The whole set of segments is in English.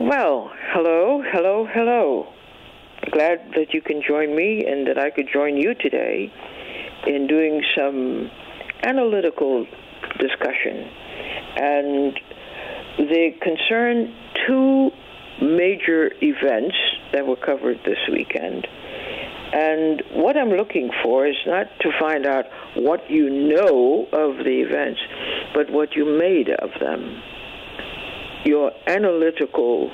Well, hello, hello, hello. Glad that you can join me and that I could join you today in doing some analytical discussion. And they concern two major events that were covered this weekend. And what I'm looking for is not to find out what you know of the events, but what you made of them. Your analytical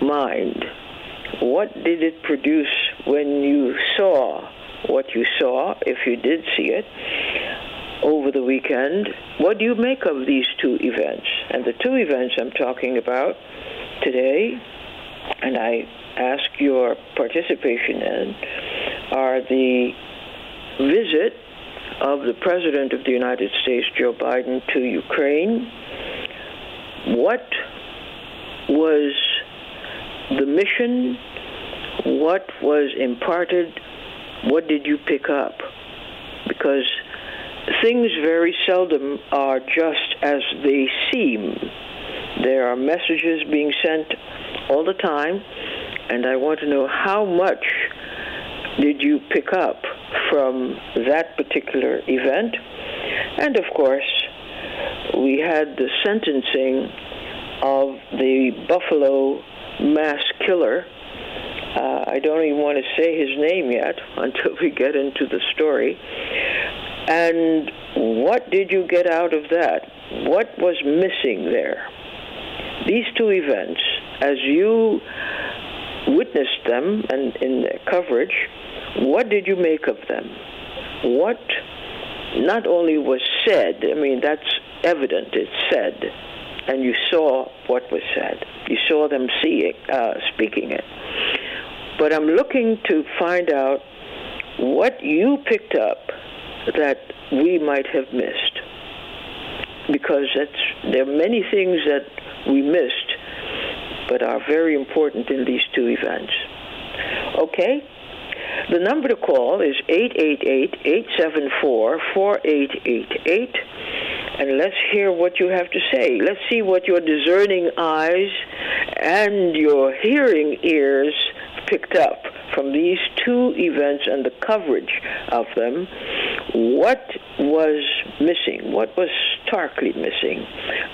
mind. What did it produce when you saw what you saw, if you did see it, over the weekend? What do you make of these two events? And the two events I'm talking about today, and I ask your participation in, are the visit of the President of the United States, Joe Biden, to Ukraine. What was the mission? What was imparted? What did you pick up? Because things very seldom are just as they seem. There are messages being sent all the time, and I want to know how much did you pick up from that particular event? And of course, we had the sentencing of the Buffalo mass killer. Uh, I don't even want to say his name yet until we get into the story. And what did you get out of that? What was missing there? These two events, as you witnessed them and in the coverage, what did you make of them? What not only was said, I mean, that's evident, it's said, and you saw what was said. You saw them see it, uh, speaking it. But I'm looking to find out what you picked up that we might have missed. Because there are many things that we missed, but are very important in these two events. Okay? The number to call is 888-874-4888 and let's hear what you have to say. Let's see what your discerning eyes and your hearing ears picked up from these two events and the coverage of them. What was missing? What was starkly missing?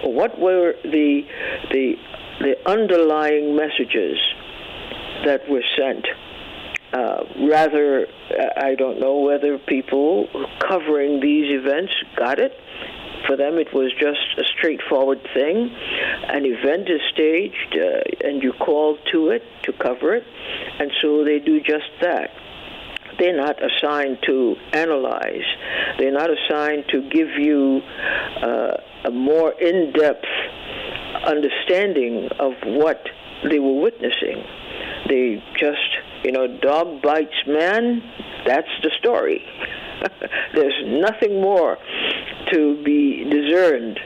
What were the the the underlying messages that were sent? Uh, rather, I don't know whether people covering these events got it for them, it was just a straightforward thing. An event is staged, uh, and you call to it to cover it, and so they do just that. They're not assigned to analyze. They're not assigned to give you uh, a more in-depth understanding of what they were witnessing. They just, you know, dog bites man. That's the story. There's nothing more to be discerned.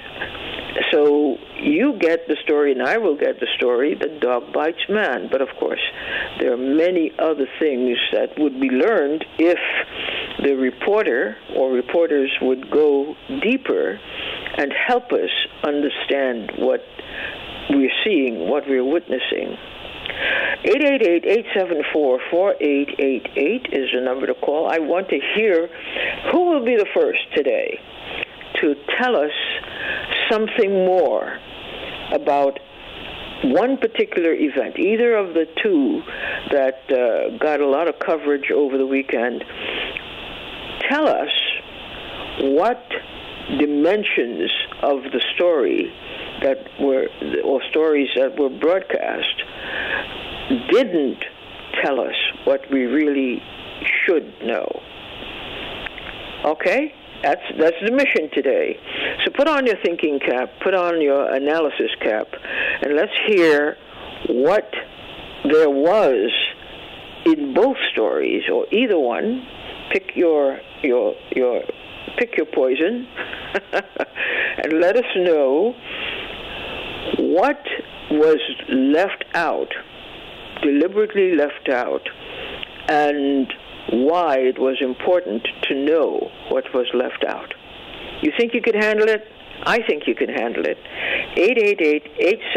So you get the story, and I will get the story that dog bites man. But of course, there are many other things that would be learned if the reporter or reporters would go deeper and help us understand what we're seeing, what we're witnessing. 888-874-4888 is the number to call. I want to hear who will be the first today to tell us something more about one particular event, either of the two that uh, got a lot of coverage over the weekend. Tell us what dimensions of the story that were, or stories that were broadcast, didn't tell us what we really should know. Okay? That's that's the mission today. So put on your thinking cap, put on your analysis cap, and let's hear what there was in both stories or either one. Pick your your your pick your poison and let us know what was left out, deliberately left out, and why it was important to know what was left out. You think you could handle it? I think you can handle it.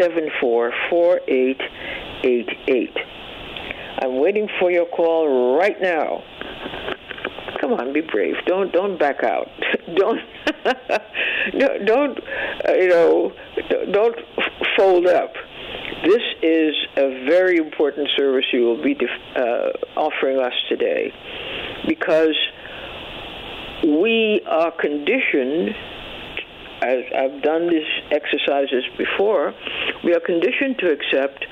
888-874-4888. I'm waiting for your call right now. Come on, be brave. Don't don't back out. don't don't uh, you know don't fold up. This is a very important service you will be uh, offering us today because we are conditioned as I've done these exercises before, we are conditioned to accept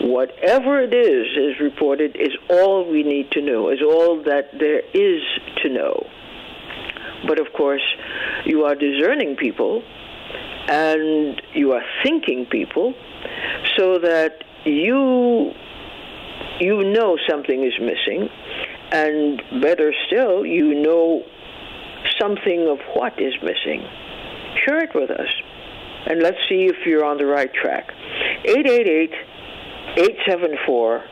whatever it is is reported is all we need to know, is all that there is to know. But of course, you are discerning people and you are thinking people so that you you know something is missing and better still you know something of what is missing. Share it with us and let's see if you're on the right track. 888 874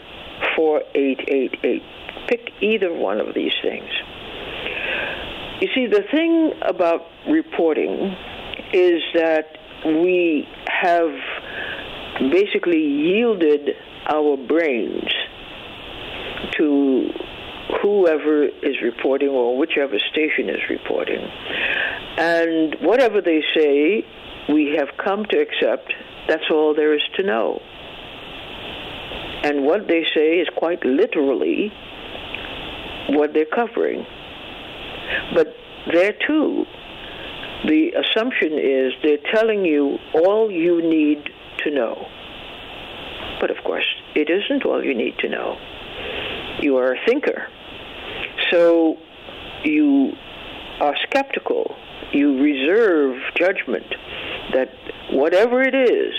4888 pick either one of these things. You see the thing about reporting is that we have basically yielded our brains to whoever is reporting or whichever station is reporting. And whatever they say, we have come to accept that's all there is to know. And what they say is quite literally what they're covering. But there too, the assumption is they're telling you all you need to know. But of course, it isn't all you need to know. You are a thinker. So you are skeptical. You reserve judgment that whatever it is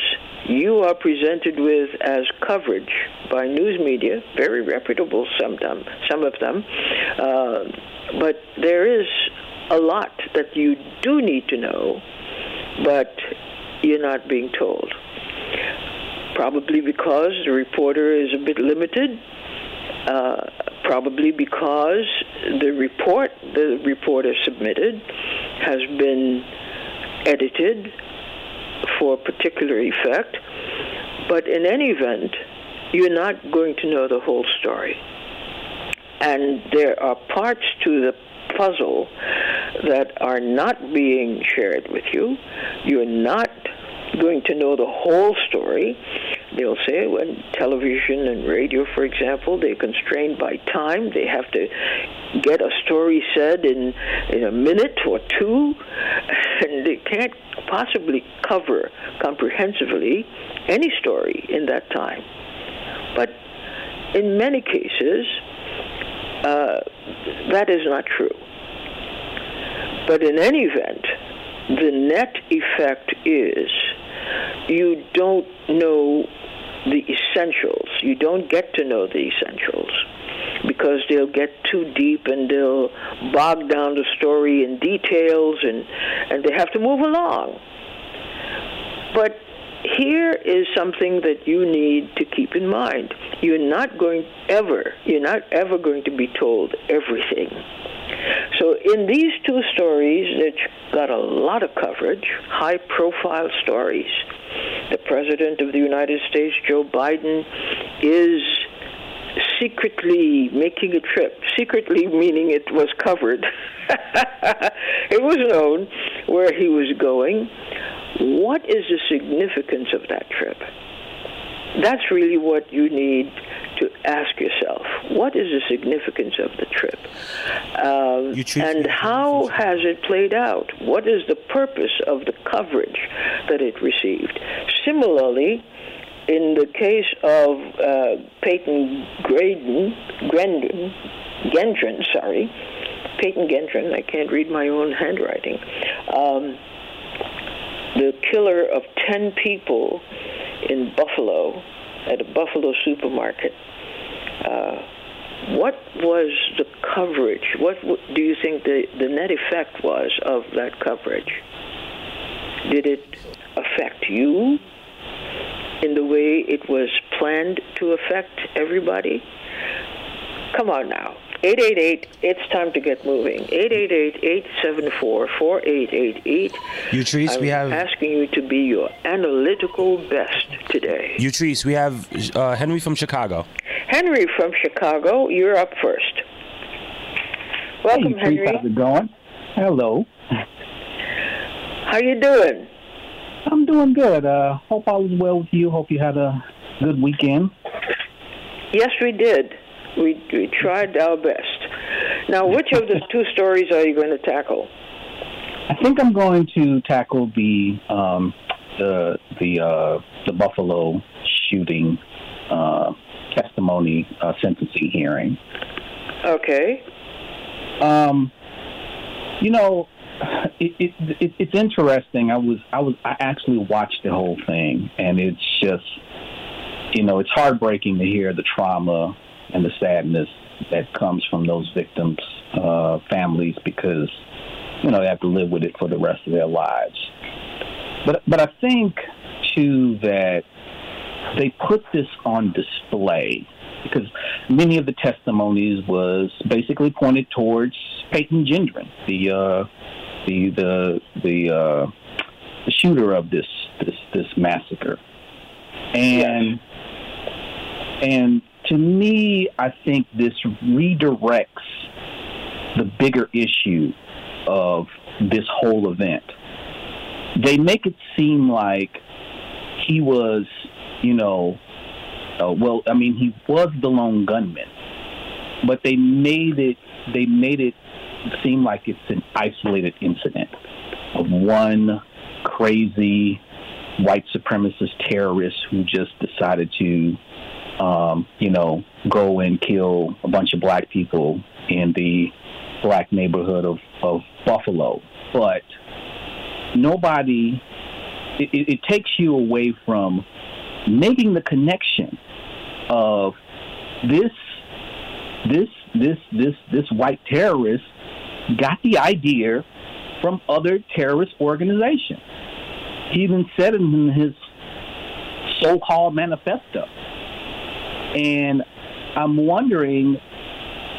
you are presented with as coverage by news media, very reputable some, some of them, uh, but there is a lot that you do need to know, but you're not being told. Probably because the reporter is a bit limited. Uh, probably because the report the reporter submitted has been edited for a particular effect. But in any event, you're not going to know the whole story. And there are parts to the puzzle that are not being shared with you. You're not going to know the whole story. They'll say when television and radio, for example, they're constrained by time. They have to get a story said in in a minute or two, and they can't possibly cover comprehensively any story in that time. But in many cases, uh, that is not true. But in any event, the net effect is you don't know the essentials. You don't get to know the essentials because they'll get too deep and they'll bog down the story in details and, and they have to move along. But here is something that you need to keep in mind. You're not going ever, you're not ever going to be told everything. So in these two stories that got a lot of coverage, high profile stories, the President of the United States, Joe Biden, is secretly making a trip. Secretly meaning it was covered. it was known where he was going. What is the significance of that trip? That's really what you need to ask yourself. What is the significance of the trip? Um, and how has it played out? What is the purpose of the coverage that it received? Similarly, in the case of uh, Peyton Graydon, Grendon, Gendron, sorry, Peyton Gendron, I can't read my own handwriting, um, the killer of 10 people in Buffalo at a Buffalo supermarket. Uh, what was the coverage? What do you think the, the net effect was of that coverage? Did it affect you in the way it was planned to affect everybody? Come on now. 888, it's time to get moving. 888-874-4888. Utrice, we have... asking you to be your analytical best today. Utrice, we have uh, Henry from Chicago. Henry from Chicago, you're up first. Welcome, hey, Henry. How's it going? Hello. How you doing? I'm doing good. Uh, hope all is well with you. Hope you had a good weekend. Yes, we did. We, we tried our best. Now, which of the two stories are you going to tackle? I think I'm going to tackle the um, the the uh, the Buffalo shooting uh, testimony uh, sentencing hearing. Okay. Um, you know, it, it, it, it's interesting. I was I was I actually watched the whole thing, and it's just you know it's heartbreaking to hear the trauma and the sadness that comes from those victims' uh, families because you know they have to live with it for the rest of their lives. But but I think too that they put this on display because many of the testimonies was basically pointed towards Peyton Gendron, the uh, the the the uh, the shooter of this this this massacre, and yes. and to me, I think this redirects the bigger issue of this whole event. They make it seem like he was, you know, uh, well, I mean, he was the lone gunman, but they made it they made it seem like it's an isolated incident of one crazy white supremacist terrorist who just decided to um, you know, go and kill a bunch of black people in the black neighborhood of, of Buffalo. But nobody, it, it takes you away from making the connection of this, this, this, this, this white terrorist got the idea from other terrorist organizations. He even said in his so-called manifesto. And I'm wondering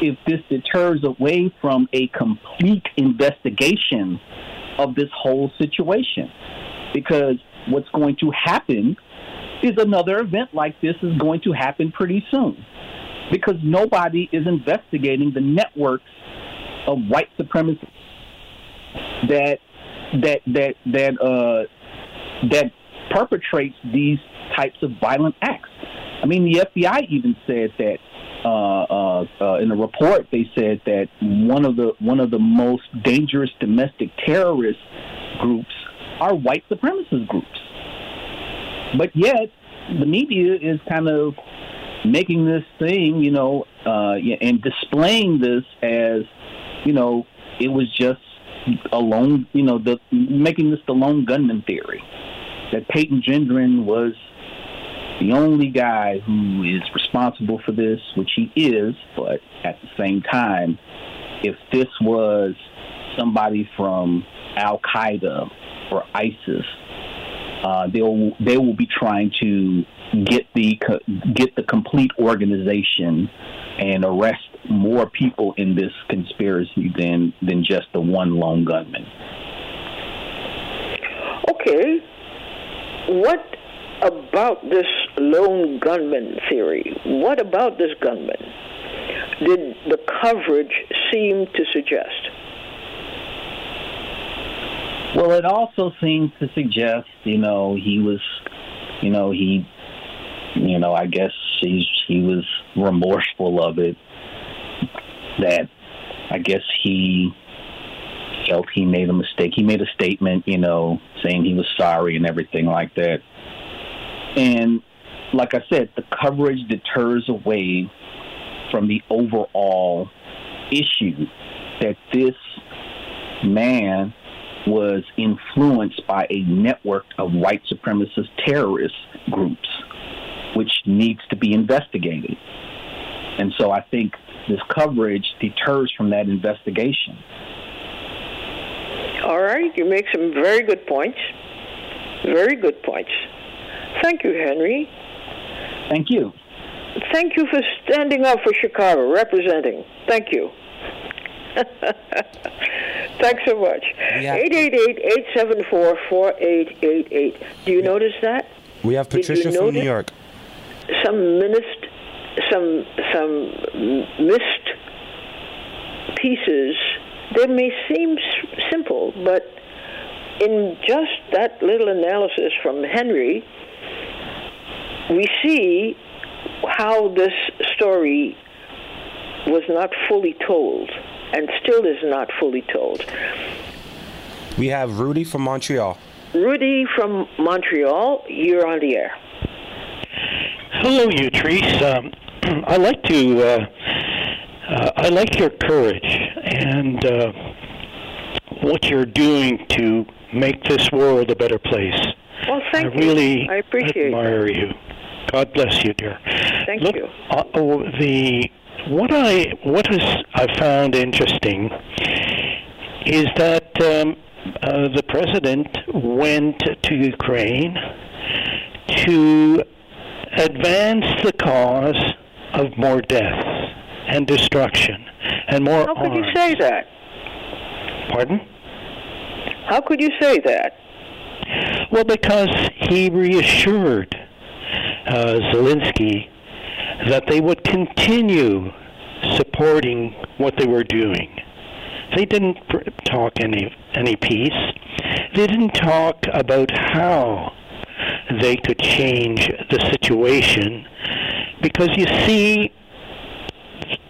if this deters away from a complete investigation of this whole situation. Because what's going to happen is another event like this is going to happen pretty soon. Because nobody is investigating the networks of white supremacists that that that that uh, that perpetrates these types of violent acts. I mean, the FBI even said that uh, uh, uh, in a report. They said that one of the one of the most dangerous domestic terrorist groups are white supremacist groups. But yet, the media is kind of making this thing, you know, uh, and displaying this as, you know, it was just a lone, you know, the making this the lone gunman theory that Peyton Gendron was the only guy who is responsible for this, which he is, but at the same time, if this was somebody from Al Qaeda or ISIS, uh, they'll they will be trying to get the get the complete organization and arrest more people in this conspiracy than than just the one lone gunman. Okay, what about this lone gunman theory? What about this gunman did the coverage seem to suggest? Well, it also seems to suggest, you know, he was, you know, he, you know, I guess he he was remorseful of it. That I guess he felt he made a mistake. He made a statement, you know, saying he was sorry and everything like that. And like I said, the coverage deters away from the overall issue that this man was influenced by a network of white supremacist terrorist groups, which needs to be investigated. And so I think this coverage deters from that investigation. All right, you make some very good points. Very good points. Thank you, Henry. Thank you. thank you for standing up for Chicago, representing. Thank you. Thanks so much. 888-874-4888. Do you notice that? We have Patricia from New York. Some missed, some some missed pieces. They may seem simple, but in just that little analysis from Henry, we see how this story was not fully told and still is not fully told. We have Rudy from Montreal. Rudy from Montreal, you're on the air. Hello, Utrice. Um, I like to. Uh, uh, I like your courage and uh, what you're doing to make this world a better place. Well, thank I really you. I appreciate admire that. you. God bless you, dear. Thank Look, you. Uh, oh, the what I what is I found interesting is that um, uh, the president went to Ukraine to advance the cause of more death and destruction and more. How could arms. you say that? Pardon? How could you say that? Well, because he reassured uh, Zelensky that they would continue supporting what they were doing. They didn't talk any any peace. They didn't talk about how they could change the situation, because you see,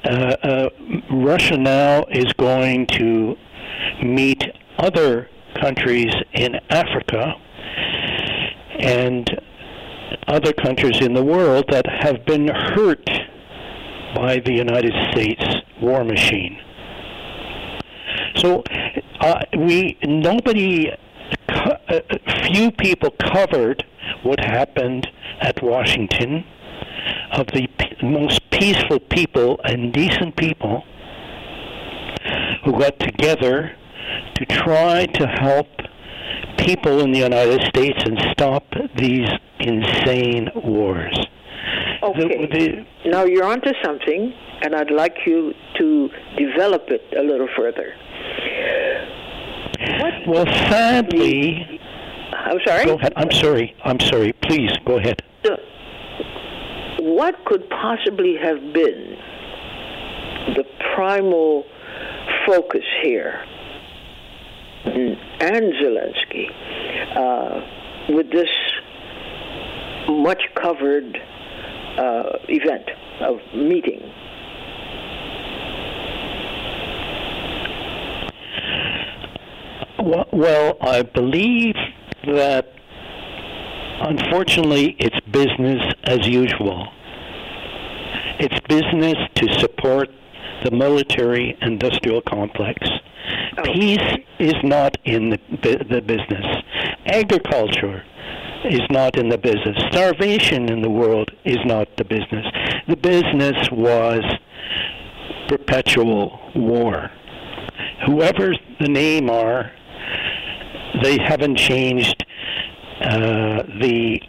uh, uh, Russia now is going to meet other countries in Africa and other countries in the world that have been hurt by the United States war machine. So uh, we nobody, uh, few people covered what happened at Washington of the most peaceful people and decent people who got together to try to help people in the United States and stop these insane wars. Okay. The- the- Now you're onto something, and I'd like you to develop it a little further. What? well, sadly, I'm sorry. go ahead. I'm sorry. I'm sorry. Please go ahead. What could possibly have been the primal focus here, and Zelensky, uh, with this much covered uh, event of meeting? Well, well, I believe that unfortunately it's business as usual. It's business to support the military industrial complex. Peace is not in the, the business. Agriculture is not in the business. Starvation in the world is not the business. The business was perpetual war. Whoever the name are, they haven't changed uh, the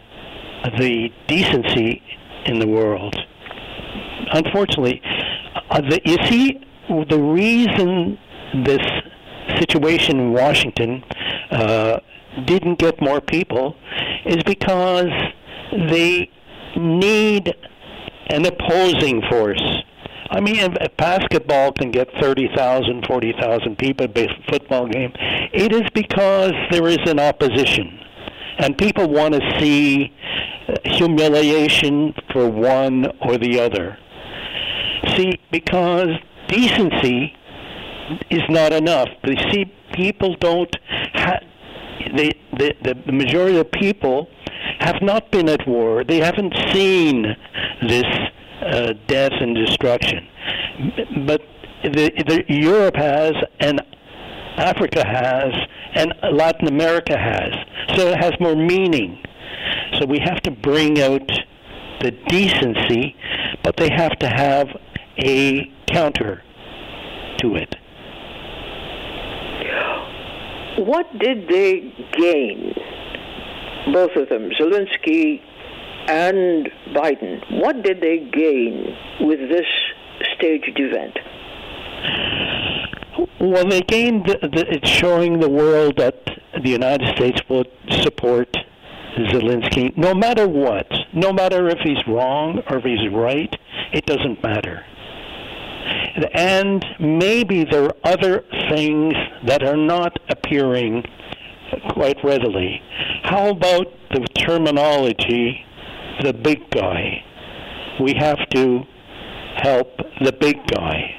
the decency in the world. Unfortunately, uh, the, you see, the reason this situation in Washington uh, didn't get more people is because they need an opposing force. I mean, if basketball can get 30,000, 40,000 people, a football game, it is because there is an opposition. And people want to see humiliation for one or the other. See, because decency is not enough. You see, people don't. Ha- the, the the majority of people have not been at war. They haven't seen this uh, death and destruction. But the, the Europe has, and Africa has, and Latin America has. So it has more meaning. So we have to bring out the decency, but they have to have a counter to it. What did they gain, both of them, Zelensky and Biden, what did they gain with this staged event? Well, they gained. The, the, it's showing the world that the United States will support Zelensky no matter what. No matter if he's wrong or if he's right, it doesn't matter. And maybe there are other things that are not appearing quite readily. How about the terminology, the big guy? We have to help the big guy.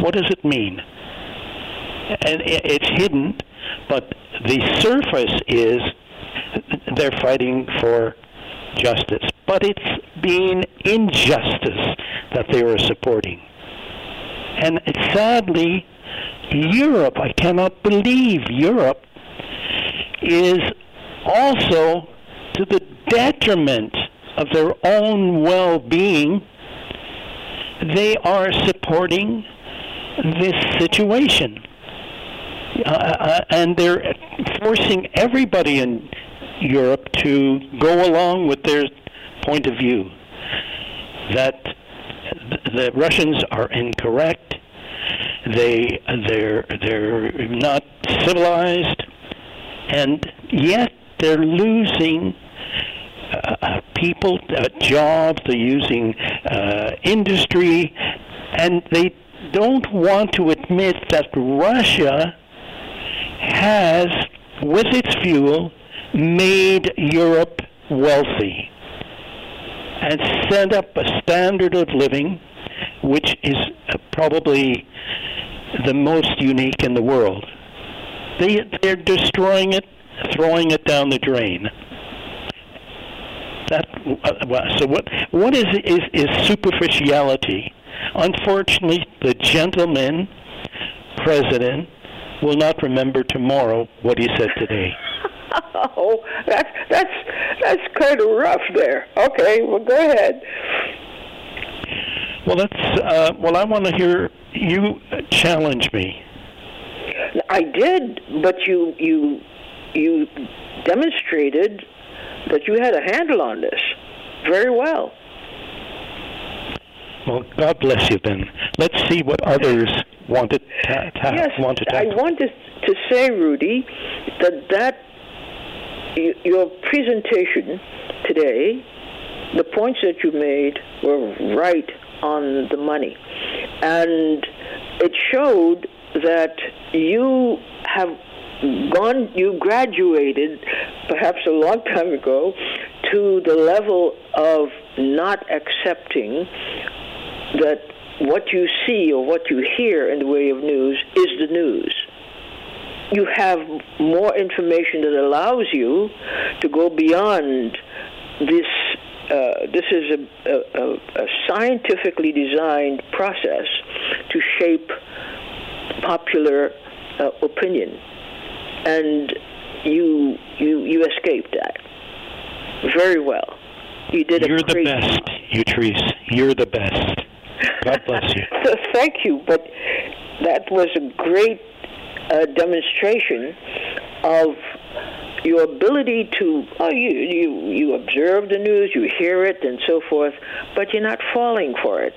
What does it mean? And it's hidden, but the surface is they're fighting for justice. But it's being injustice that they were supporting. And sadly, Europe, I cannot believe Europe is also to the detriment of their own well being, they are supporting this situation. Uh, uh, and they're forcing everybody in Europe to go along with their point of view that the Russians are incorrect. They they're they're not civilized, and yet they're losing uh, uh people, uh, jobs. They're using uh, industry, and they don't want to admit that Russia has, with its fuel, made Europe wealthy and set up a standard of living which is uh, probably the most unique in the world. They, they're destroying it, throwing it down the drain. That, uh, so what, what is, is, is superficiality? Unfortunately, the gentleman president will not remember tomorrow what he said today. oh, that's that's that's kind of rough there. Okay, well, go ahead. Well, that's uh, well. I want to hear you challenge me. I did, but you you you demonstrated that you had a handle on this very well. Well, God bless you. Then let's see what others want to ta- ta- yes, want to. I wanted to say, Rudy, that that your presentation today, the points that you made were right on the money. And it showed that you have gone, you graduated perhaps a long time ago to the level of not accepting that what you see or what you hear in the way of news is the news you have more information that allows you to go beyond this. Uh, this is a, a, a, scientifically designed process to shape popular uh, opinion, and you you you escaped that very well. You did You're the best, Utrice. You're the best. God bless you. so thank you, but that was a great a demonstration of your ability to oh you you you observe the news you hear it and so forth but you're not falling for it.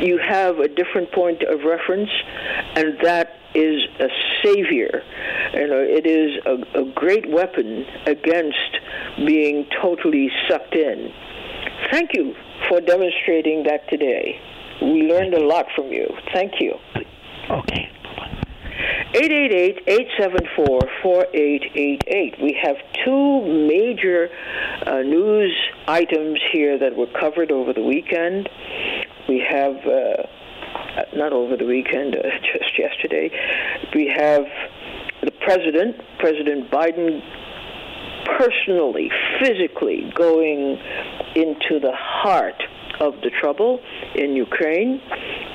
You have a different point of reference and that is a savior. You know it is a, a great weapon against being totally sucked in. Thank you for demonstrating that today. We learned a lot from you. Thank you. Okay 888-874-4888. We have two major uh, news items here that were covered over the weekend. We have, uh, not over the weekend, uh, just yesterday, we have the president, President Biden, personally, physically going into the heart of the trouble in Ukraine,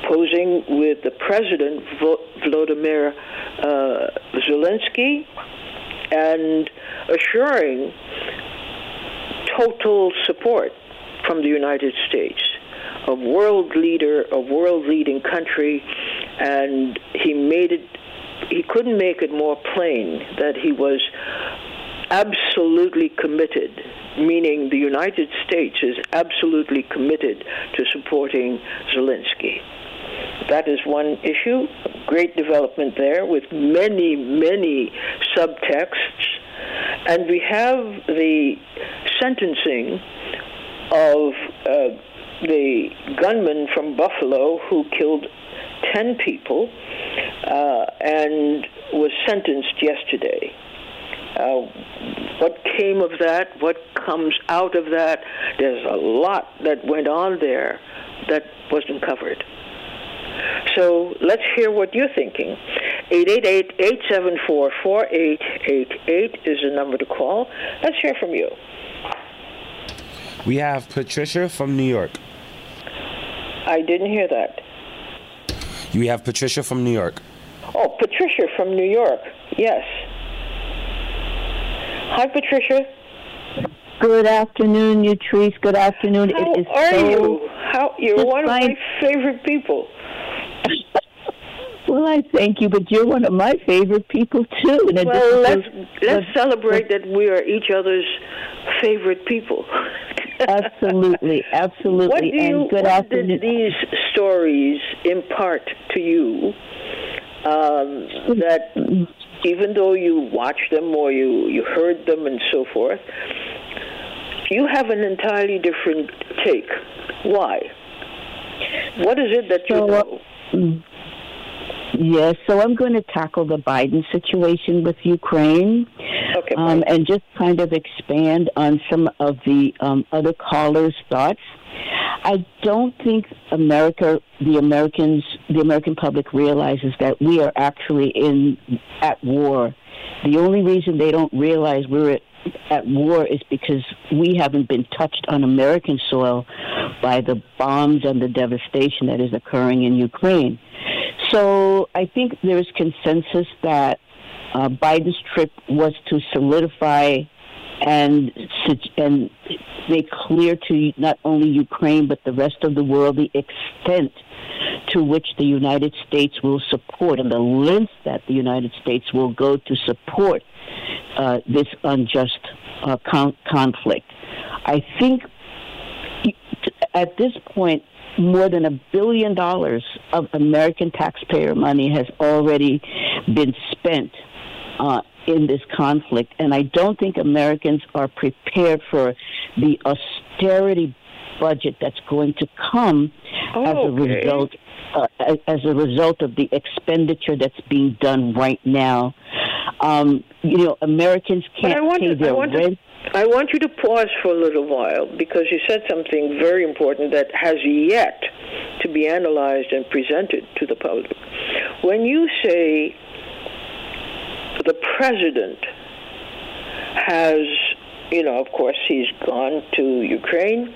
posing with the president, Vladimir uh, Zelensky, and assuring total support from the United States, a world leader, a world leading country, and he made it, he couldn't make it more plain that he was absolutely committed meaning the United States is absolutely committed to supporting Zelensky. That is one issue, great development there with many, many subtexts. And we have the sentencing of uh, the gunman from Buffalo who killed 10 people uh, and was sentenced yesterday. Uh, what came of that? What comes out of that? There's a lot that went on there that wasn't covered. So let's hear what you're thinking. 888-874-4888 is the number to call. Let's hear from you. We have Patricia from New York. I didn't hear that. We have Patricia from New York. Oh, Patricia from New York. Yes. Hi, Patricia. Good afternoon, Utrice. Good afternoon. How it is are so you? How you're one of my favorite people. Well, I thank you, but you're one of my favorite people too. And Well, let's is- let's celebrate that we are each other's favorite people. absolutely, absolutely. What do you? and good what afternoon. did these stories impart to you? Um, that even though you watched them or you you heard them and so forth, you have an entirely different take. Why? What is it that you So, uh, know? Yes, so I'm going to tackle the Biden situation with Ukraine Okay, um, and just kind of expand on some of the um, other callers' thoughts. I don't think America, the Americans, the American public realizes that we are actually in at war. The only reason they don't realize we're at, at war is because we haven't been touched on American soil by the bombs and the devastation that is occurring in Ukraine. So I think there is consensus that uh, Biden's trip was to solidify and and make clear to not only Ukraine but the rest of the world the extent to which the United States will support and the length that the United States will go to support uh, this unjust uh, con- conflict. I think at this point, more than a billion dollars of American taxpayer money has already been spent uh, in this conflict, and I don't think Americans are prepared for the austerity budget that's going to come as a Okay. result uh, as, as a result of the expenditure that's being done right now. Um, you know, Americans can't I want pay to, I their want to. I want you to pause for a little while because you said something very important that has yet to be analyzed and presented to the public. When you say the president has, you know, of course, he's gone to Ukraine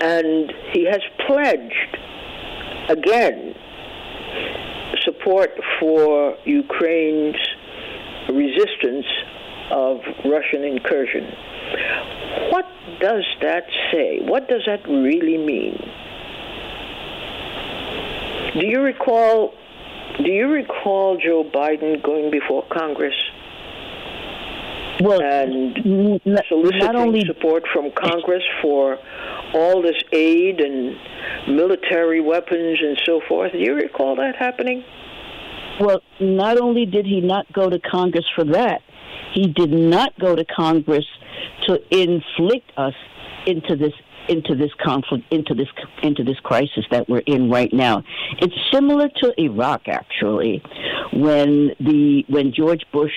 and he has pledged again support for Ukraine's resistance of Russian incursion. What does that say? What does that really mean? Do you recall do you recall Joe Biden going before Congress Well, and n- n- soliciting not only support from Congress for all this aid and military weapons and so forth? Do you recall that happening? Well, not only did he not go to Congress for that, he did not go to Congress to inflict us into this into this conflict into this into this crisis that we're in right now. It's similar to Iraq actually, when the when George Bush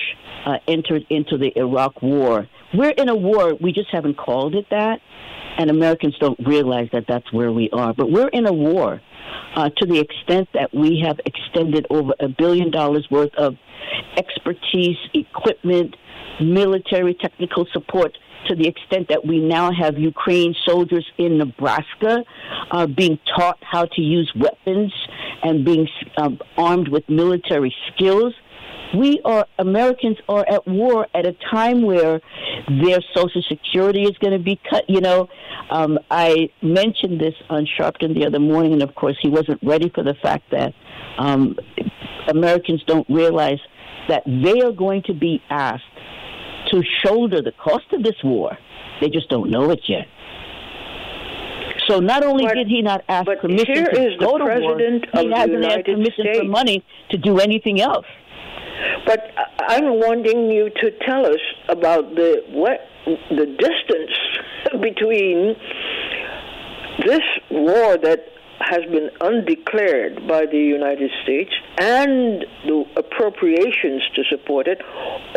uh, entered into the Iraq War. We're in a war. We just haven't called it that, and Americans don't realize that that's where we are. But we're in a war uh, to the extent that we have extended over a billion dollars worth of expertise, equipment, military technical support. To the extent that we now have Ukraine soldiers in Nebraska uh, being taught how to use weapons and being um, armed with military skills, we are Americans are at war at a time where their Social Security is going to be cut. You know, um, I mentioned this on Sharpton the other morning, and of course, he wasn't ready for the fact that um, Americans don't realize that they are going to be asked to shoulder the cost of this war. They just don't know it yet. So not only but, did he not ask permission here to is go the to president war, he hasn't United asked permission States. for money to do anything else. But I'm wanting you to tell us about the what the distance between this war that has been undeclared by the United States and the appropriations to support it,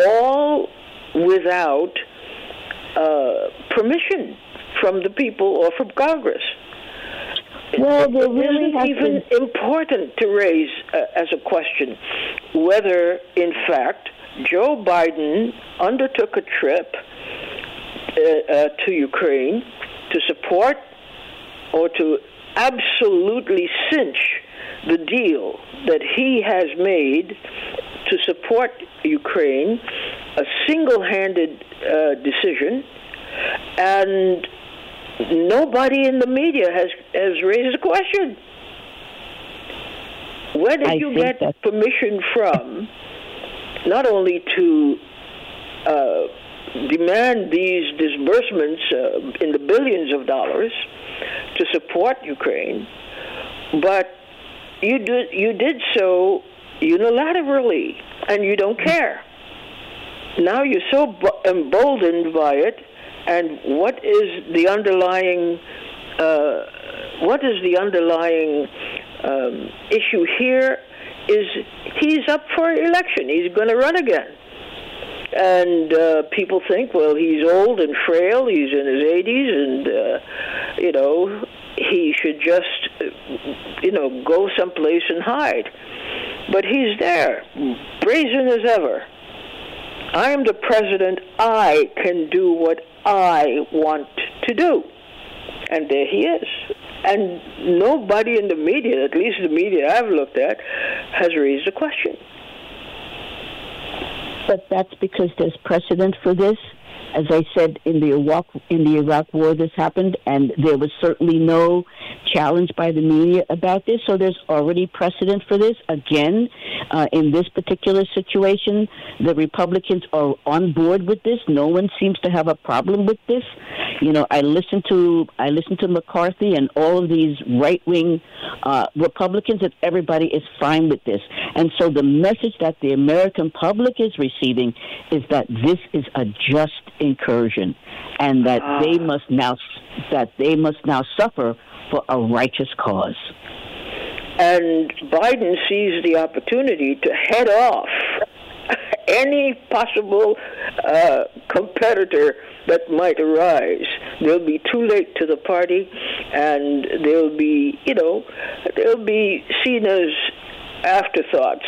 all without uh, permission from the people or from Congress. Well, there it really isn't even been- important to raise uh, as a question whether, in fact, Joe Biden undertook a trip uh, uh, to Ukraine to support or to absolutely cinch the deal that he has made to support Ukraine, a single handed uh, decision, and nobody in the media has, has raised a question. Where did I you get that- permission from, not only to uh, demand these disbursements uh, in the billions of dollars to support Ukraine, but you did you did so unilaterally, and you don't care. Now you're so emboldened by it, and what is the underlying uh, what is the underlying um, issue here? Is he's up for election? He's going to run again and uh, people think, well, he's old and frail. He's in his 80s, and uh, you know, he should just, uh, you know, go someplace and hide. But he's there, brazen as ever. I am the president. I can do what I want to do, and there he is. And nobody in the media, at least the media I've looked at, has raised a question. but that's because there's precedent for this. As I said, in the Iraq in the Iraq War, this happened, and there was certainly no challenge by the media about this. So there's already precedent for this. Again, uh, in this particular situation, the Republicans are on board with this. No one seems to have a problem with this. You know, I listened to I listened to McCarthy and all of these right wing uh, Republicans, and everybody is fine with this. And so the message that the American public is receiving is that this is a just incursion, and that they must now that they must now suffer for a righteous cause. And Biden sees the opportunity to head off any possible uh, competitor that might arise. They'll be too late to the party, and they'll be, you know, they'll be seen as afterthoughts.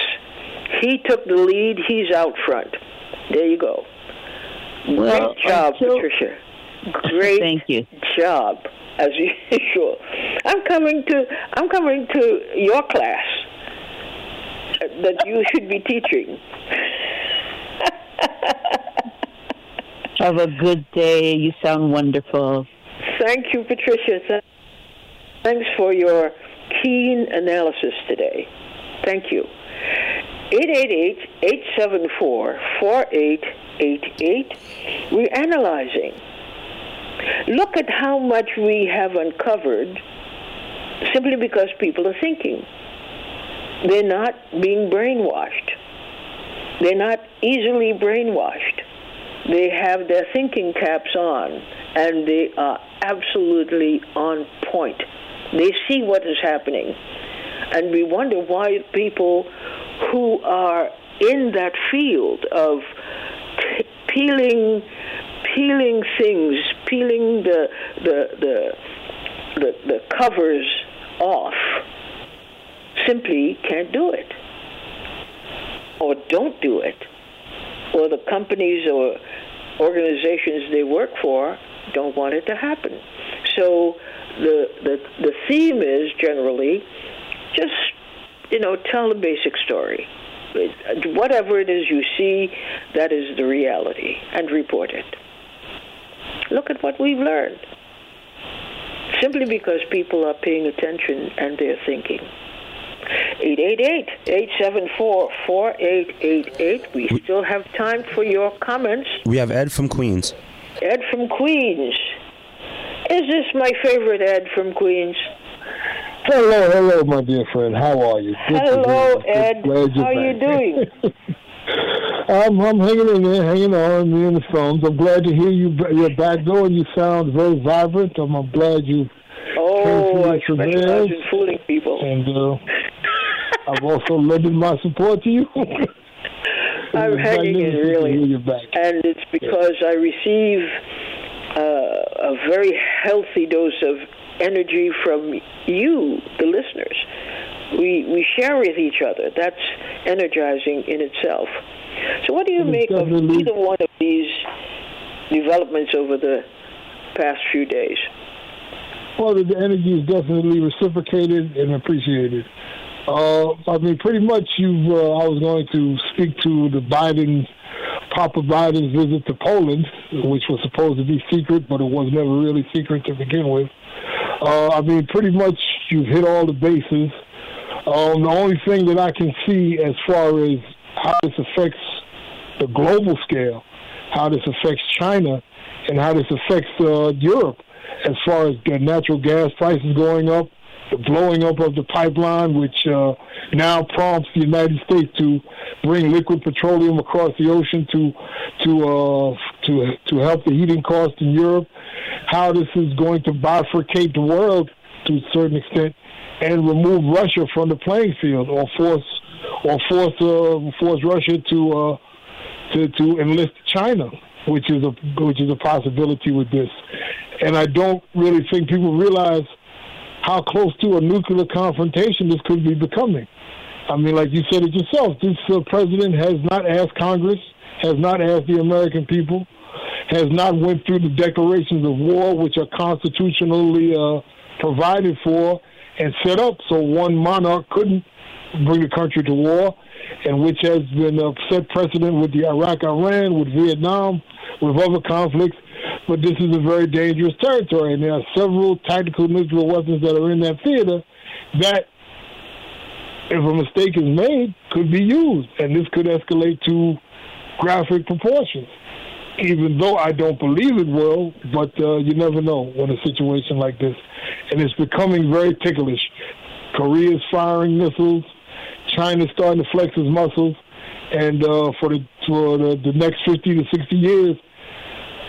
He took the lead. He's out front. There you go. Well, Great job, until- Patricia. Great Thank you. job, as usual. I'm coming to I'm coming to your class that you should be teaching. Have a good day. You sound wonderful. Thank you, Patricia. Thanks for your keen analysis today. Thank you. 888-874-4888. We're analyzing. Look at how much we have uncovered simply because people are thinking. They're not being brainwashed. They're not easily brainwashed. They have their thinking caps on, and they are absolutely on point. They see what is happening. And we wonder why people who are in that field of t- peeling, peeling things, peeling the, the, the, the, the covers off, simply can't do it or don't do it, or the companies or organizations they work for don't want it to happen. So the the the theme is generally just you know tell the basic story. Whatever it is you see, that is the reality, and report it. Look at what we've learned. Simply because people are paying attention and they're thinking. 888-874-4888. We still have time for your comments. We have Ed from Queens. Ed from Queens. Is this my favorite Ed from Queens? Hello, hello, my dear friend. How are you? Good hello, Ed. How are you doing? I'm I'm hanging in there, hanging on, me and the phones. I'm glad to hear you. You're back though, and you sound very vibrant. I'm, I'm glad you. Oh, I specialize in fooling people. And uh, I've also lended my support to you. I'm hanging in really, and it's because I receive uh, a very healthy dose of energy from you, the listeners. We we share with each other. That's energizing in itself. So, what do you make of either one of these developments over the past few days? Well, the energy is definitely reciprocated and appreciated. Uh, I mean, pretty much you. Uh, I was going to speak to the Biden, Papa Biden's visit to Poland, which was supposed to be secret, but it was never really secret to begin with. Uh, I mean, pretty much you've hit all the bases. Um, the only thing that I can see as far as how this affects the global scale, how this affects China, and how this affects uh, Europe, as far as the natural gas prices going up the blowing up of the pipeline, which uh, now prompts the United States to bring liquid petroleum across the ocean to to uh, to to help the heating cost in Europe. How this is going to bifurcate the world to a certain extent and remove Russia from the playing field, or force or force uh, force Russia to uh, to to enlist China, which is a which is a possibility with this. And I don't really think people realize how close to a nuclear confrontation this could be becoming. I mean, like you said it yourself, this uh, president has not asked Congress, has not asked the American people, has not went through the declarations of war, which are constitutionally uh, provided for and set up, so one monarch couldn't bring the country to war, and which has been a set precedent with the Iraq-Iran, with Vietnam, with other conflicts, but this is a very dangerous territory, and there are several tactical nuclear weapons that are in that theater that, if a mistake is made, could be used, and this could escalate to graphic proportions. Even though I don't believe it will, but uh, you never know when a situation like this, and it's becoming very ticklish. Korea's firing missiles, China's starting to flex its muscles, and uh, for the for the, the next 50 to 60 years,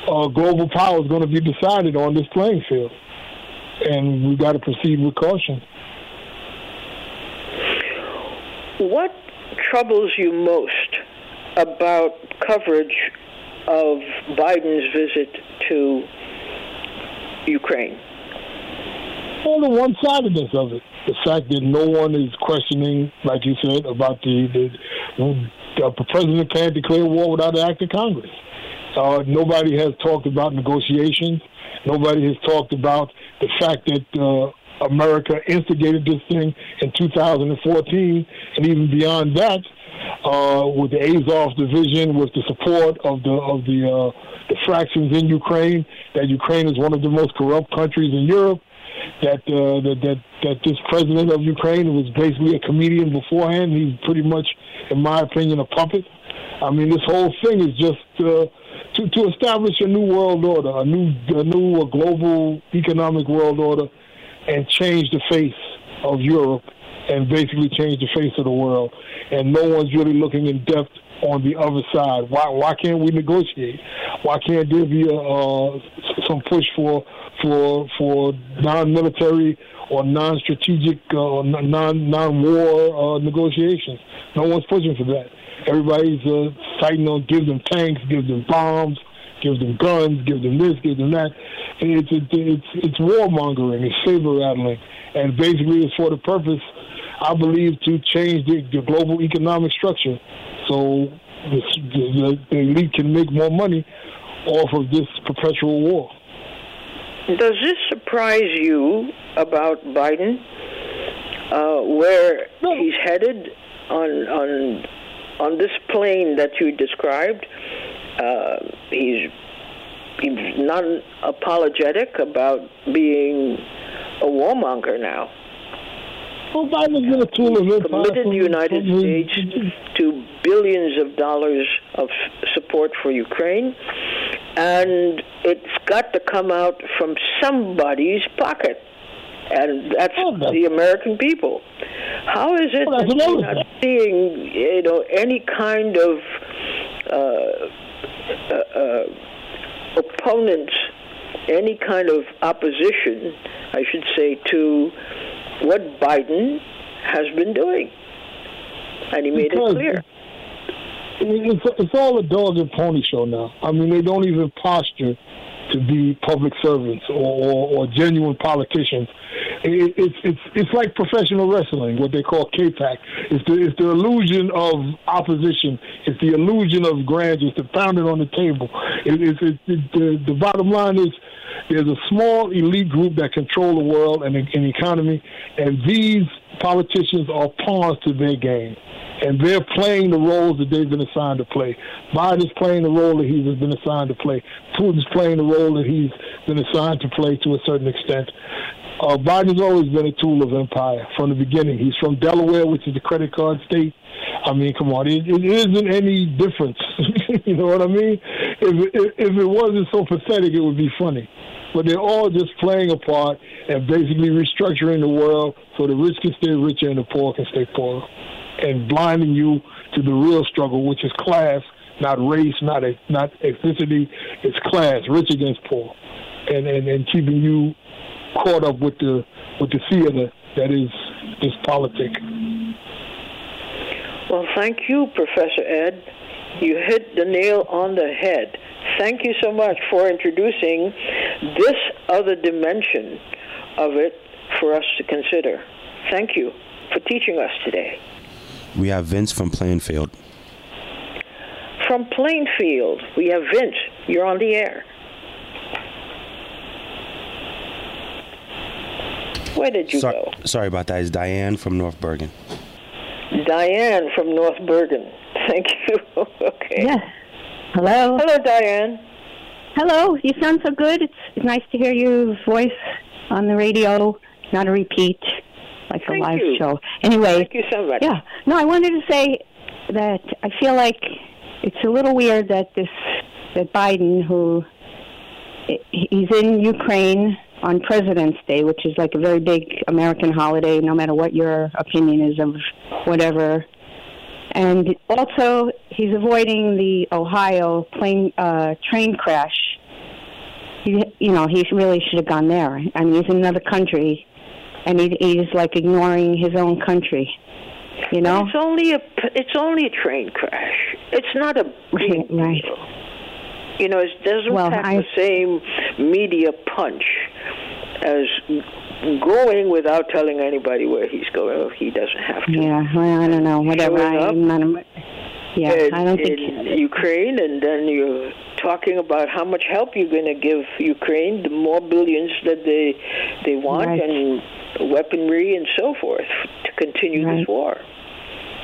uh, global power is going to be decided on this playing field, and we got to proceed with caution. What troubles you most about coverage of Biden's visit to Ukraine? Well, the one-sidedness of it, the fact that no one is questioning, like you said, about the the, the president can't declare war without an act of Congress. Uh, nobody has talked about negotiations. Nobody has talked about the fact that uh, America instigated this thing in 2014, and even beyond that, uh, with the Azov division, with the support of the of the uh, the fractions in Ukraine, that Ukraine is one of the most corrupt countries in Europe. That, uh, that that that this president of Ukraine was basically a comedian beforehand. He's pretty much, in my opinion, a puppet. I mean, this whole thing is just uh, to, to establish a new world order, a new a new a global economic world order, and change the face of Europe and basically change the face of the world. And no one's really looking in depth on the other side. Why why can't we negotiate? Why can't there be a, uh, some push for for for non-military or non-strategic uh, or non non-war uh, negotiations? No one's pushing for that. Everybody's uh, fighting on give them tanks, give them bombs, give them guns, give them this, give them that. And it's it's it's, it's warmongering, it's saber rattling, and basically it's for the purpose, I believe, to change the, the global economic structure, so the, the, the elite can make more money off of this perpetual war. Does this surprise you about Biden, uh, where no. he's headed on on on this plane that you described, uh, he's he's not apologetic about being a warmonger now. Been a tool of committed the United States to billions of dollars of support for Ukraine, and it's got to come out from somebody's pocket, and that's Oh, the American people. How is it Well, that you're not seeing, you know, any kind of uh, uh, uh, opponents, any kind of opposition, I should say, to what Biden has been doing? And he made Because it clear. it's, it's all a dog and pony show now. I mean, they don't even posture to be public servants or, or, or genuine politicians. It, it's it's it's like professional wrestling, what they call kayfabe. It's the it's the illusion of opposition. It's the illusion of grandeur. It's the pounding on the table. It, it's it, it, the the bottom line is there's a small elite group that control the world and the, and the economy, and these politicians are pawns to their game and they're playing the roles that they've been assigned to play. Biden's playing the role that he's been assigned to play. Putin's playing the role that he's been assigned to play to a certain extent. Uh, Biden's always been a tool of empire from the beginning. He's from Delaware, which is the credit card state. I mean, come on, it, it isn't any difference. you know what I mean? If, if if it wasn't so pathetic, it would be funny. But they're all just playing a part and basically restructuring the world so the rich can stay richer and the poor can stay poorer and blinding you to the real struggle, which is class, not race, not not ethnicity. It's class, rich against poor, and, and and keeping you caught up with the with the theater that is this politic. Well, thank you, Professor Ed. You hit the nail on the head. Thank you so much for introducing this other dimension of it for us to consider. Thank you for teaching us today. We have Vince from Plainfield. From Plainfield, we have Vince. You're on the air. Where did you Sorry, go? sorry about that. It's Diane from North Bergen. Diane from North Bergen. Thank you. okay. Yes. Hello. Hello, Diane. Hello. You sound so good. It's, it's nice to hear your voice on the radio, not a repeat, like a Thank live you. show. Anyway, Thank you so much. yeah. No, I wanted to say that I feel like it's a little weird that this that Biden, who he's in Ukraine on President's Day, which is like a very big American holiday, no matter what your opinion is of whatever. And also, he's avoiding the Ohio plane uh, train crash. He, you know, he really should have gone there. I mean, he's in another country, and he, he's like ignoring his own country. You know, It's only a it's only a train crash. It's not a big Right. deal. You know, it doesn't Well, pack I- the same media punch as going without telling anybody where he's going. If he doesn't have to. yeah. Well, I don't know. Whatever. Up I'm not. A, yeah, in, I don't think. in Ukraine, and then you're talking about how much help you're going to give Ukraine, the more billions that they they want, Right. and weaponry and so forth to continue this war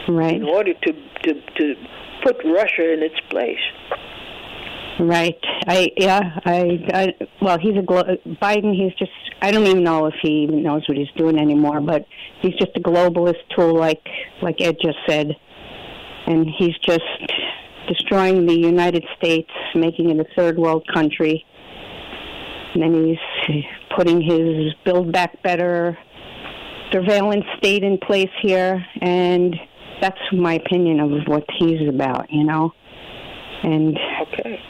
Right. in order to to to put Russia in its place. Right. I yeah. I, I well, he's a glo- Biden. He's just. I don't even know if he even knows what he's doing anymore. But he's just a globalist tool, like like Ed just said, and he's just destroying the United States, making it a third world country. And then he's putting his Build Back Better surveillance state in place here, and that's my opinion of what he's about. You know, and Okay.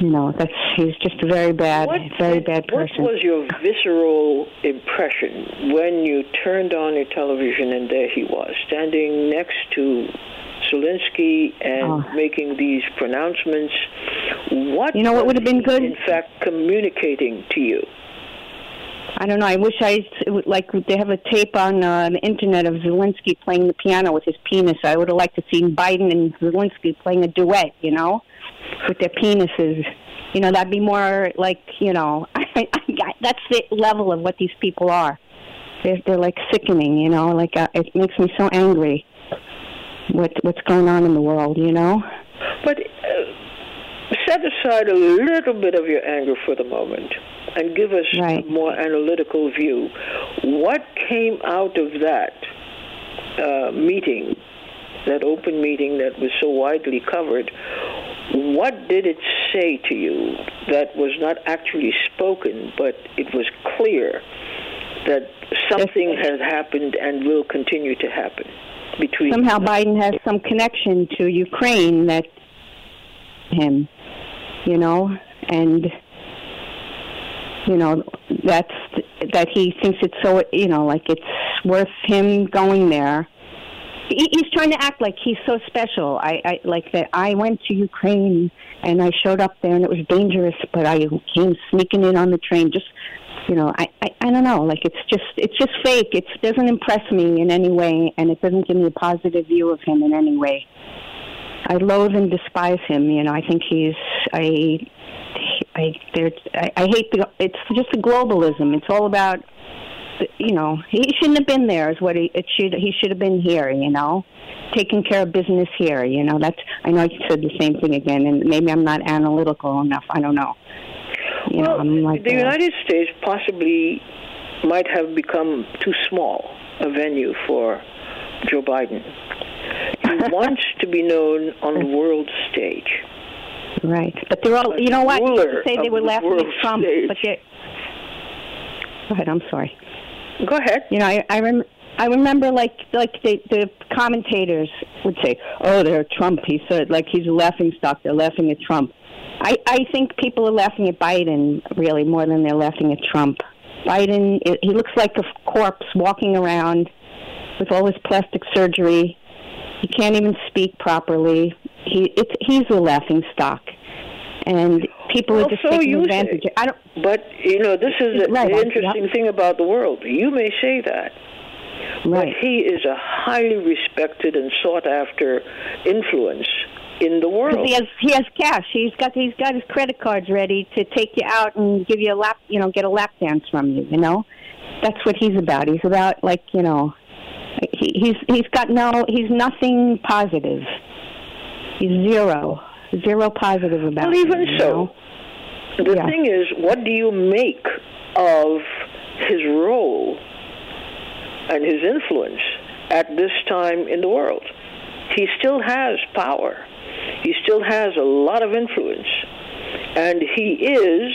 You know that's he's just a very bad What, very bad person What was your visceral impression when you turned on your television and there he was, standing next to Zelensky and Oh. making these pronouncements? What You know what would have been good? In fact, communicating to you. I don't know i wish i would- like they have a tape on uh, the internet of zelensky playing the piano with his penis. I would have liked to see biden and zelensky playing a duet you know with their penises. You know that'd be more like you know I, I, that's the level of what these people are. They're they're like sickening you know like uh, it makes me so angry what what's going on in the world you know? But uh, set aside a little bit of your anger for the moment and give us Right. a more analytical view. What came out of that uh, meeting, that open meeting that was so widely covered? What did it say to you that was not actually spoken, but it was clear that something has happened and will continue to happen between somehow Biden has some connection to Ukraine that him, you know, and you know that's that he thinks it's so you know like it's worth him going there. He, he's trying to act like he's so special. I, I like that. I went to Ukraine and I showed up there and it was dangerous, but I came sneaking in on the train. Just you know, I, I I don't know. Like it's just it's just fake. It doesn't impress me in any way, and it doesn't give me a positive view of him in any way. I loathe and despise him. You know, I think he's I I there I, I hate the it's just the globalism. It's all about you know he shouldn't have been there is what he it should he should have been here you know taking care of business here you know that's i know i said the same thing again and maybe i'm not analytical enough i don't know you well, know i'm like the United States possibly might have become too small a venue for Joe Biden. He wants to be known on the world stage. right but they're all you know what you used ruler to say they were the laughing at trump stage. but they go ahead i'm sorry Go ahead. You know, I I, rem- I remember like like the the commentators would say, "Oh, they're Trump." He said like he's a laughing stock. They're laughing at Trump. I I think people are laughing at Biden really more than they're laughing at Trump. Biden, he looks like a corpse walking around with all his plastic surgery. He can't even speak properly. He it's he's a laughing stock, and people Well, are just so taking advantage. say. I don't. But you know, this is the, Right, interesting yep. thing about the world. You may say that, but Right. he is a highly respected and sought after influence in the world. He has he has cash. He's got he's got his credit cards ready to take you out and give you a lap you know get a lap dance from you. You know, that's what he's about. He's about like you know, he, he's he's got no he's nothing positive. He's zero zero positive about. Well, him, even you so, know? the Yeah. thing is, what do you make of his role and his influence at this time in the world? He still has power. He still has a lot of influence. And he is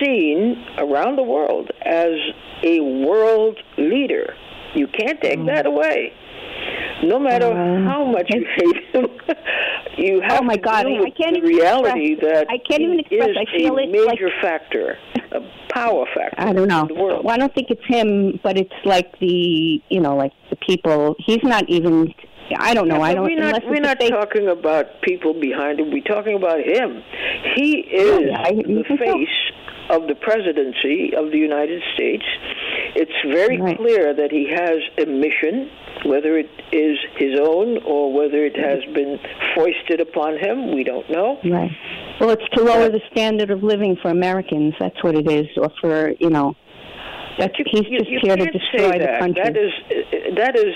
seen around the world as a world leader. You can't take that away. No matter. Uh, how much you hate him, you have Oh, my to God, deal I- I with can't the even reality express- that I can't even express- is I feel a it major like- factor, a power factor I don't know. in the world. Well, I don't think it's him, but it's like the you know like the people. He's not even. I don't know. Yeah, I don't. we're not, unless we're not fake- talking about people behind him. We're talking about him. He is Yeah, I- the tell. Of the presidency of the United States. It's very Right. clear that he has a mission, whether it is his own or whether it has been foisted upon him. We don't know. Right. Well, it's to lower the standard of living for Americans. That's what it is, or for you know. That's he's You- just you here to destroy the country. That is that is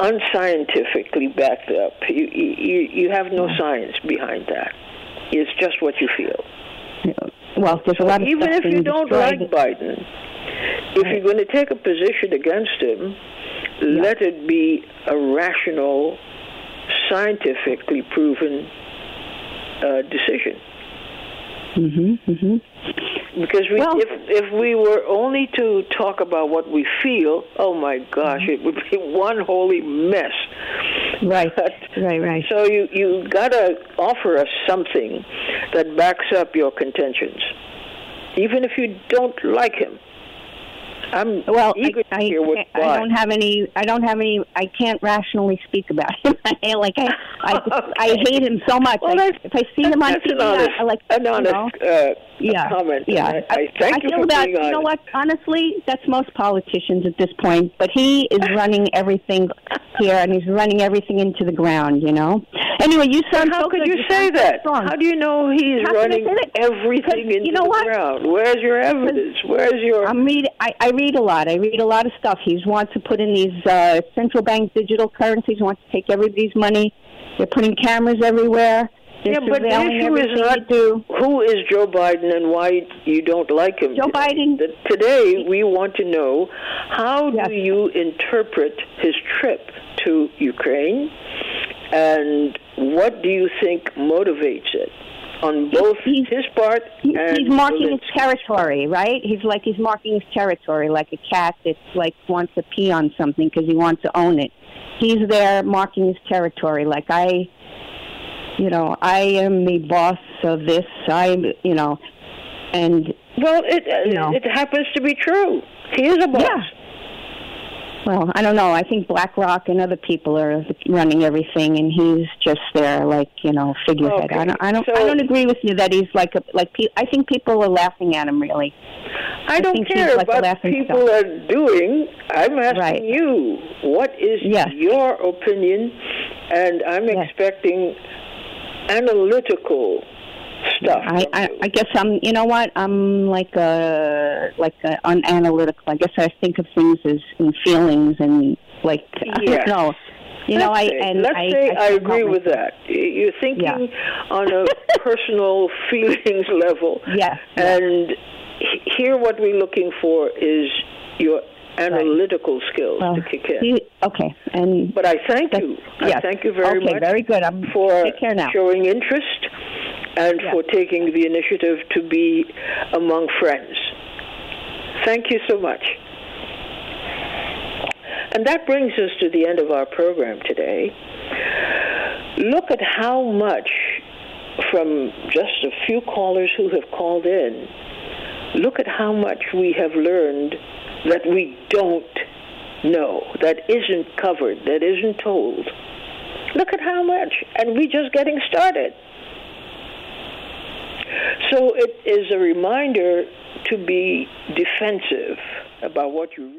unscientifically backed up. You you you have no science behind that. It's just what you feel. Well, there's a lot of Even if you don't destroyed. like Biden, if you're going to take a position against him, let it be a rational, scientifically proven uh, decision. Mhm. Mhm. Because we, Well- if if we were only to talk about what we feel, oh my gosh, it would be one holy mess. Right. Right. Right. So you you gotta offer us something that backs up your contentions, even if you don't like him. I'm Well, eager I, to hear what I, I don't have any. I don't have any. I can't rationally speak about him. Like I, I, I hate him so much. Well, I, if I see him on TV, honest, I, like an you know, uh, yeah, comment. Yeah, I, I thank I you feel for about being honest. you know what? Honestly, that's most politicians at this point. But he is running everything here, and he's running everything into the ground. You know. Anyway, you sound How so could good. you say sound so that? How do you know he's How running everything into you know the what? ground? Where's your evidence? Where's your? I'm read. I, I read a lot. I read a lot of stuff. He wants to put in these uh, central bank digital currencies. He wants to take everybody's money. They're putting cameras everywhere. They're yeah, but the issue is not do. who is Joe Biden and why you don't like him. Joe Biden- Today, we want to know how Yes. do you interpret his trip to Ukraine, and what do you think motivates it? On both He's- his part He- he's marking his territory, right? He's like he's marking his territory, like a cat that like wants to pee on something because he wants to own it. He's there marking his territory, like I, you know, I am the boss of this. I'm, you know, and Well, it You know. it happens to be true. He is a boss. Yeah. Well, I don't know. I think BlackRock and other people are running everything, and he's just there, like you know, figurehead. Okay. I don't, I don't, So- I don't agree with you that he's like a like. Pe- I think people are laughing at him, really. I don't care like laughing people are doing. I'm asking Right. you, what is Yes. your opinion? And I'm Yes. expecting analytical stuff. I, I. I guess I'm. You know what? I'm like a like a unanalytical. I guess I think of things as in feelings and like I don't know. You know, let's I say, and let's I, say I, can't agree with that. You're thinking Yeah. on a personal feelings level, Yes. yes. and he- here what we're looking for is your analytical skills Well, to kick in. okay, and But I thank you. I thank you very okay, much very good. I'm for take care now. showing interest and Yeah. for taking the initiative to be among friends. Thank you so much. And that brings us to the end of our program today. Look at how much from just a few callers who have called in, look at how much we have learned that we don't know, that isn't covered, that isn't told. Look at how much, and we're just getting started. So it is a reminder to be defensive about what you read.